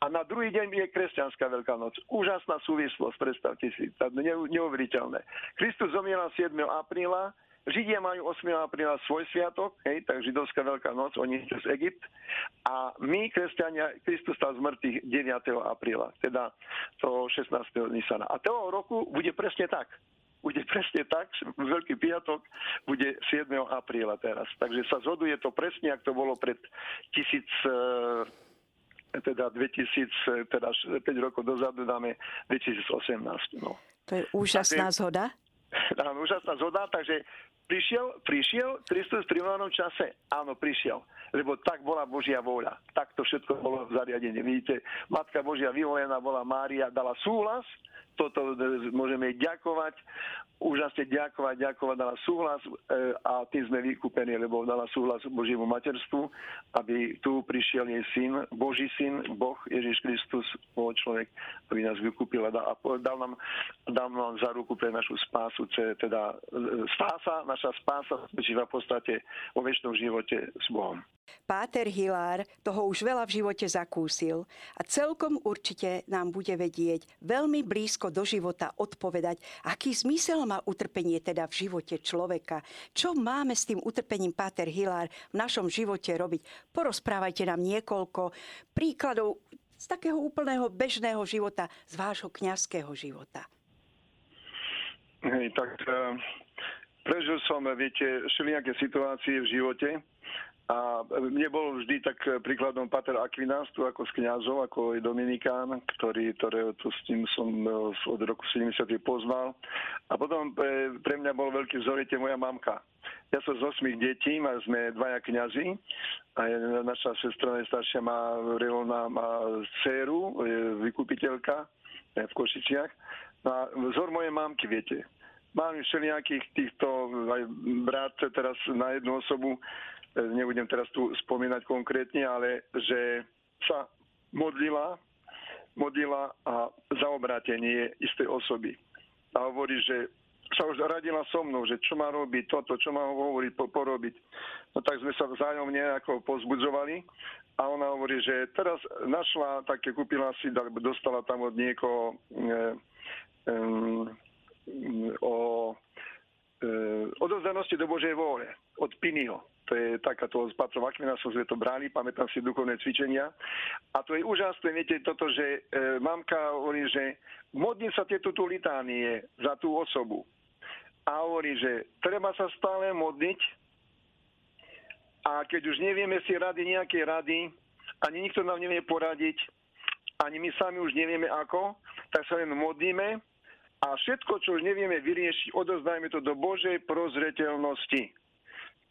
[SPEAKER 2] a na druhý deň je kresťanská Veľká noc. Úžasná súvislosť, predstavte si, neuveriteľné. Kristus zomieral 7. apríla, Židia majú 8. apríla svoj sviatok, hej, tak židovská Veľká noc, oni cez Egypt. A my, kresťania, Kristus stal z mŕtvych 9. apríla, teda to 16. Nisana. A toho roku bude presne tak bude presne tak, Veľký piatok bude 7. apríla teraz. Takže sa zhoduje to presne, ak to bolo pred tisíc teda 2000, teda 5 rokov dozadu dáme 2018. No.
[SPEAKER 1] To je úžasná takže, zhoda?
[SPEAKER 2] Áno, úžasná zhoda, takže prišiel, prišiel Kristus v primárnom čase? Áno, prišiel. Lebo tak bola Božia vôľa. Tak to všetko bolo v zariadení. Vidíte, Matka Božia vyvolená bola Mária, dala súhlas, toto môžeme ďakovať, úžasne ďakovať, ďakovať, dala súhlas e, a tým sme vykúpení, lebo dala súhlas Božiemu materstvu, aby tu prišiel jej syn, Boží syn, Boh Ježiš Kristus, bol človek, aby nás vykúpil a dal nám, dal nám za ruku pre našu spásu, teda e, spása, naša spása spočíva v podstate vo väčšnom živote s Bohom.
[SPEAKER 1] Páter Hilár toho už veľa v živote zakúsil a celkom určite nám bude vedieť veľmi blízko do života odpovedať, aký zmysel má utrpenie teda v živote človeka. Čo máme s tým utrpením, Páter Hilár, v našom živote robiť? Porozprávajte nám niekoľko príkladov z takého úplného bežného života, z vášho kňazského života.
[SPEAKER 2] Hej, tak uh, prežil som, viete, všelijaké situácie v živote a mne bol vždy tak príkladom Pater Aquinas, tu ako z kňazov, ako aj Dominikán, ktorý, ktorého tu s tým som e, od roku 70. poznal. A potom pre, pre mňa bol veľký vzor, moja mamka. Ja som z osmých detí, a sme dvaja kňazi. A naša sestra najstaršia má, Reona má dceru, je vykupiteľka v Košičiach. No a vzor mojej mamky, viete. Mám všelijakých týchto, aj brat teraz na jednu osobu, nebudem teraz tu spomínať konkrétne, ale že sa modlila, modlila a za obrátenie istej osoby. A hovorí, že sa už radila so mnou, že čo má robiť toto, čo má hovoriť, po, porobiť. No tak sme sa vzájomne ako pozbudzovali a ona hovorí, že teraz našla, také kúpila si, dostala tam od niekoho e, e, o e, odozdanosti do Božej vôle, od Pinyho to je takáto s Patrom Akminasom sme to brali, pamätám si duchovné cvičenia. A to je úžasné, viete, toto, že e, mamka hovorí, že modlím sa tieto tu litánie za tú osobu. A hovorí, že treba sa stále modliť a keď už nevieme si rady nejaké rady, ani nikto nám nevie poradiť, ani my sami už nevieme ako, tak sa len modlíme a všetko, čo už nevieme vyriešiť, odozdajme to do Božej prozreteľnosti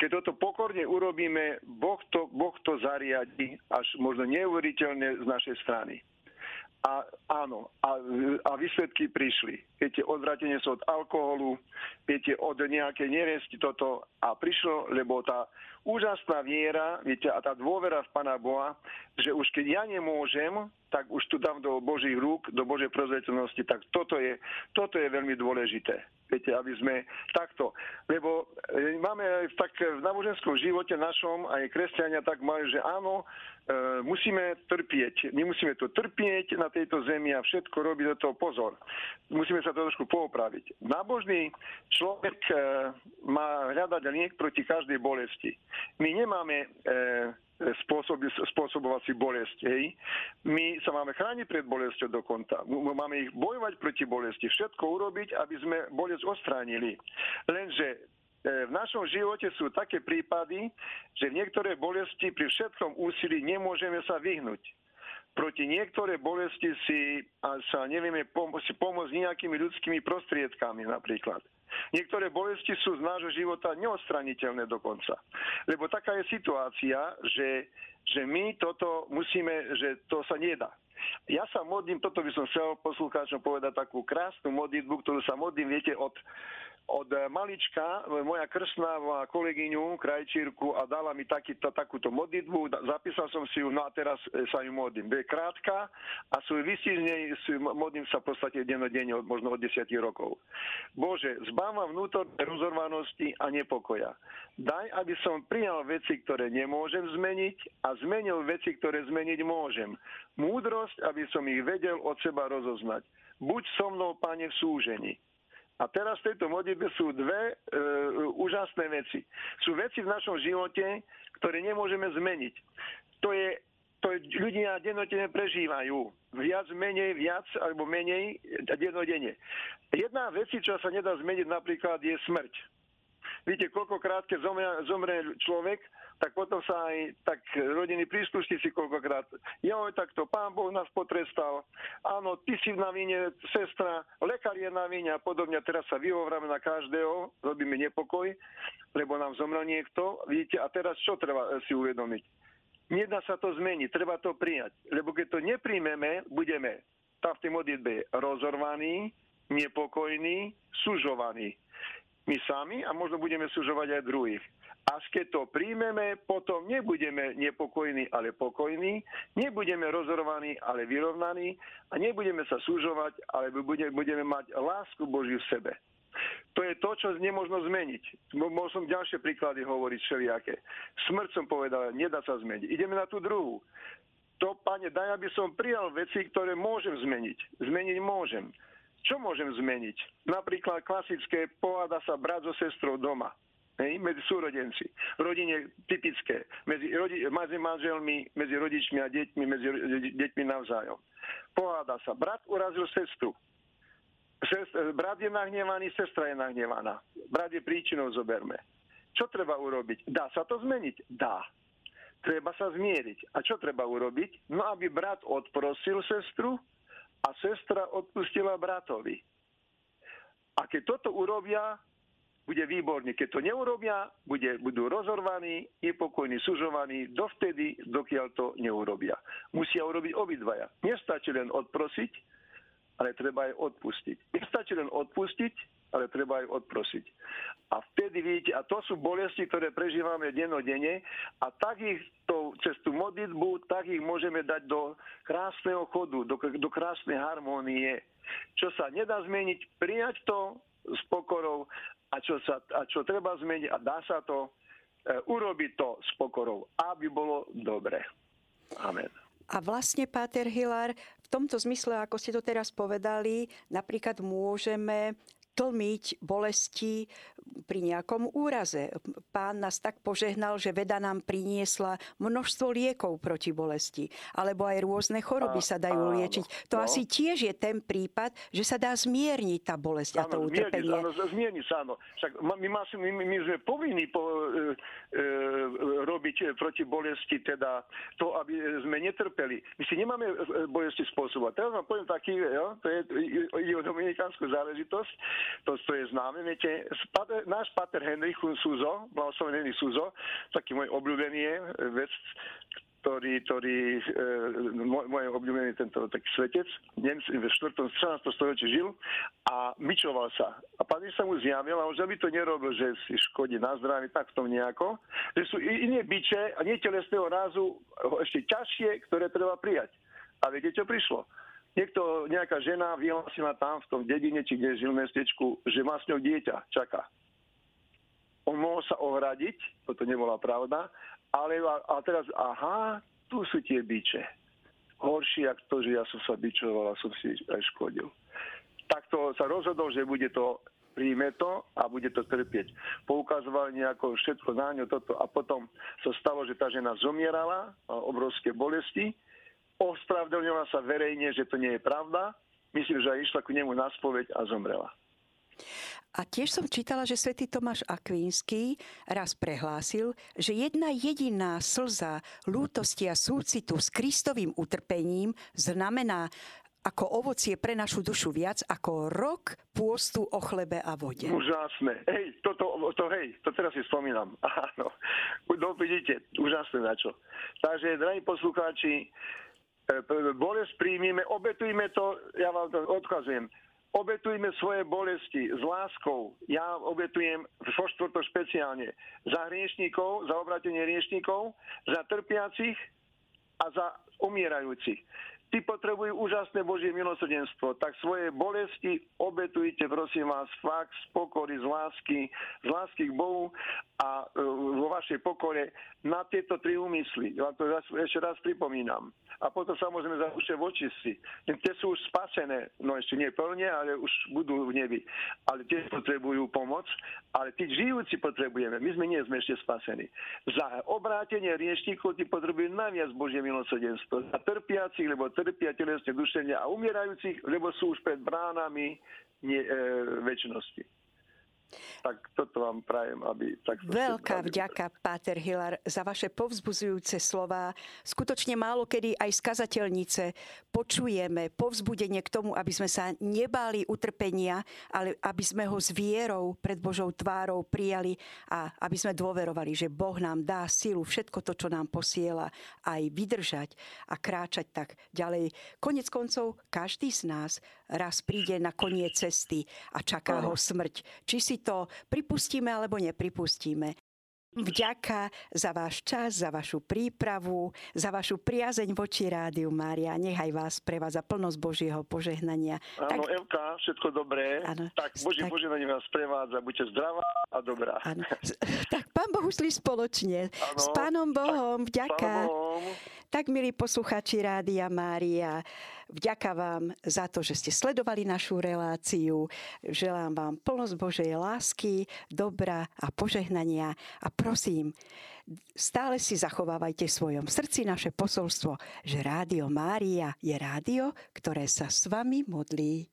[SPEAKER 2] keď toto pokorne urobíme, boh to, boh to zariadi až možno neuveriteľne z našej strany. A áno, a, a výsledky prišli. Viete, odvratenie sa od alkoholu, viete, od nejakej neresti toto a prišlo, lebo tá úžasná viera, viete, a tá dôvera v Pana Boha, že už keď ja nemôžem, tak už tu dám do Božích rúk, do Božej prozreteľnosti, tak toto je, toto je veľmi dôležité. Viete, aby sme takto, lebo e, máme tak v náboženskom živote našom, aj kresťania tak majú, že áno, musíme trpieť. My musíme to trpieť na tejto zemi a všetko robiť do toho pozor. Musíme sa to trošku poopraviť. Nábožný človek e, má hľadať liek proti každej bolesti. My nemáme spôsobovať si bolesť. Hej. My sa máme chrániť pred bolesťou dokonca. Máme ich bojovať proti bolesti. Všetko urobiť, aby sme bolesť odstránili. Lenže v našom živote sú také prípady, že v niektoré bolesti pri všetkom úsilí nemôžeme sa vyhnúť. Proti niektoré bolesti si sa nevieme pomôcť nejakými ľudskými prostriedkami napríklad. Niektoré bolesti sú z nášho života neodstraniteľné dokonca. Lebo taká je situácia, že, že my toto musíme, že to sa nedá. Ja sa modlím, toto by som chcel poslucháčom povedať takú krásnu modlitbu, ktorú sa modlím, viete, od od malička moja krstná má kolegyňu, krajčírku a dala mi takýto, takúto modlitbu, zapísal som si ju, no a teraz e, sa ju modlím. Je krátka a sú vysížnej, modlím sa v podstate denodenne, možno od 10 rokov. Bože, zbávam vnútorné rozorvanosti a nepokoja. Daj, aby som prijal veci, ktoré nemôžem zmeniť a zmenil veci, ktoré zmeniť môžem. Múdrosť, aby som ich vedel od seba rozoznať. Buď so mnou, Pane, v súžení. A teraz v tejto modlitbe sú dve e, úžasné veci. Sú veci v našom živote, ktoré nemôžeme zmeniť. To je, to ľudia dennodenne prežívajú. Viac, menej, viac alebo menej dennodenne. Jedna vec, čo sa nedá zmeniť napríklad, je smrť. Viete, koľkokrát, keď zomre, zomre človek, tak potom sa aj tak rodiny príslušníci koľkokrát, jo, tak to pán Boh nás potrestal, áno, ty si na vine, sestra, lekár je na vine a podobne. teraz sa vyhovráme na každého, robíme nepokoj, lebo nám zomrel niekto. Vidíte, a teraz čo treba si uvedomiť? Nedá sa to zmeniť, treba to prijať. Lebo keď to nepríjmeme, budeme tam v tej modlitbe rozorvaní, nepokojní, sužovaní. My sami a možno budeme sužovať aj druhých. Až keď to príjmeme, potom nebudeme nepokojní, ale pokojní, nebudeme rozorovaní, ale vyrovnaní a nebudeme sa súžovať, ale budeme mať lásku Božiu v sebe. To je to, čo nemožno zmeniť. Som ďalšie príklady hovoriť všelijaké. Smrť som povedal, nedá sa zmeniť. Ideme na tú druhú. To, pane, daj, aby som prijal veci, ktoré môžem zmeniť. Zmeniť môžem. Čo môžem zmeniť? Napríklad klasické poháda sa brat so sestrou doma hej, medzi súrodenci. Rodine typické, medzi, rodi, medzi manželmi, medzi rodičmi a deťmi, medzi deťmi navzájom. Poháda sa. Brat urazil sestru. Sest, brat je nahnevaný, sestra je nahnevaná. Brat je príčinou, zoberme. Čo treba urobiť? Dá sa to zmeniť? Dá. Treba sa zmieriť. A čo treba urobiť? No, aby brat odprosil sestru a sestra odpustila bratovi. A keď toto urobia, bude výborne. Keď to neurobia, bude, budú rozorvaní, nepokojní, sužovaní, dovtedy, dokiaľ to neurobia. Musia urobiť obidvaja. Nestačí len odprosiť, ale treba aj odpustiť. Nestačí len odpustiť, ale treba aj odprosiť. A vtedy vidíte, a to sú bolesti, ktoré prežívame dennodenne a tak ich to, cez tú modlitbu, tak ich môžeme dať do krásneho chodu, do, do krásnej harmónie. Čo sa nedá zmeniť, prijať to s pokorou a čo, sa, a čo treba zmeniť a dá sa to, e, urobiť to s pokorou, aby bolo dobre. Amen.
[SPEAKER 1] A vlastne, Páter Hilár, v tomto zmysle, ako ste to teraz povedali, napríklad môžeme tlmiť bolesti pri nejakom úraze. Pán nás tak požehnal, že veda nám priniesla množstvo liekov proti bolesti. Alebo aj rôzne choroby a, sa dajú liečiť. To no. asi tiež je ten prípad, že sa dá zmierniť tá bolesť áno, a to utrpenie.
[SPEAKER 2] Áno, zmierniť sa, áno. Však my, my, my sme povinní po, e, e, robiť proti bolesti, teda to, aby sme netrpeli. My si nemáme e, bolesti spôsobovať. Teraz vám poviem taký, jo, to je, ide o dominikánsku záležitosť, to, to je známe, viete, pater, náš pater Henry Suzo, blahoslovený Suzo, taký môj obľúbený je vec, ktorý, ktorý e, môj, môj obľúbený tento taký svetec, Nemc v 4. 14. storočí žil a myčoval sa. A pán sa mu zjavil a on, že by to nerobil, že si škodí na zdraví, tak v tom nejako. Že sú iné byče a netelesného rázu ešte ťažšie, ktoré treba prijať. A viete, čo prišlo? Niekto, nejaká žena vyhlásila tam v tom dedine, či kde žil mestečku, že má s ňou dieťa, čaká. On mohol sa ohradiť, toto nebola pravda, ale a, a teraz, aha, tu sú tie byče. Horšie, ako to, že ja som sa byčoval a som si aj škodil. Takto sa rozhodol, že bude to príjme to a bude to trpieť. Poukazoval nejako všetko na ňo toto a potom sa stalo, že tá žena zomierala, obrovské bolesti ospravedlňovala sa verejne, že to nie je pravda. Myslím, že aj išla ku nemu na spoveď a zomrela.
[SPEAKER 1] A tiež som čítala, že svätý Tomáš Akvínsky raz prehlásil, že jedna jediná slza lútosti a súcitu s Kristovým utrpením znamená ako ovocie pre našu dušu viac ako rok pôstu o chlebe a vode.
[SPEAKER 2] Úžasné. Hej, to, to, hej, to teraz si spomínam. Áno. No vidíte, úžasné na čo. Takže, drahí poslucháči, bolesť príjmime, obetujme to, ja vám to odkazujem, obetujme svoje bolesti s láskou. Ja obetujem vo štvrtok špeciálne za hriešníkov, za obratenie hriešníkov, za trpiacich a za umierajúcich. Tí potrebujú úžasné Božie milosrdenstvo, tak svoje bolesti obetujte, prosím vás, fakt z pokory, z lásky, z lásky k Bohu a e, vo vašej pokore na tieto tri úmysly. Ja to ešte raz pripomínam. A potom samozrejme za uše vočistí. Tie sú už spasené, no ešte nie plne, ale už budú v nebi. Ale tie potrebujú pomoc, ale tí žijúci potrebujeme. My sme nie sme ešte spasení. Za obrátenie riešníkov tí potrebujú najviac Božie milosrdenstvo. Za trpiacich, lebo trpia telesne dušenia a umierajúcich, lebo sú už pred bránami nie, e, väčšnosti. Tak toto vám prajem, aby... Tak
[SPEAKER 1] Veľká vďaka, Páter Hilar, za vaše povzbuzujúce slova. Skutočne málo kedy aj z kazateľnice počujeme povzbudenie k tomu, aby sme sa nebáli utrpenia, ale aby sme ho s vierou pred Božou tvárou prijali a aby sme dôverovali, že Boh nám dá silu všetko to, čo nám posiela, aj vydržať a kráčať tak ďalej. Konec koncov, každý z nás raz príde na koniec cesty a čaká ho smrť. Či si to pripustíme alebo nepripustíme. Vďaka za váš čas, za vašu prípravu, za vašu priazeň voči Rádiu Mária. Nechaj vás prevádza plnosť Božieho požehnania.
[SPEAKER 2] Áno, tak... Evka, všetko dobré. Áno, tak Božie tak... požehnanie vás prevádza. Buďte zdravá a dobrá.
[SPEAKER 1] Áno. Tak pán Boh spoločne. Áno, S pánom Bohom. Vďaka. Pánom Bohom. Tak, milí posluchači Rádia Mária, vďaka vám za to, že ste sledovali našu reláciu. Želám vám plnosť Božej lásky, dobra a požehnania a prosím, stále si zachovávajte v svojom srdci naše posolstvo, že Rádio Mária je rádio, ktoré sa s vami modlí.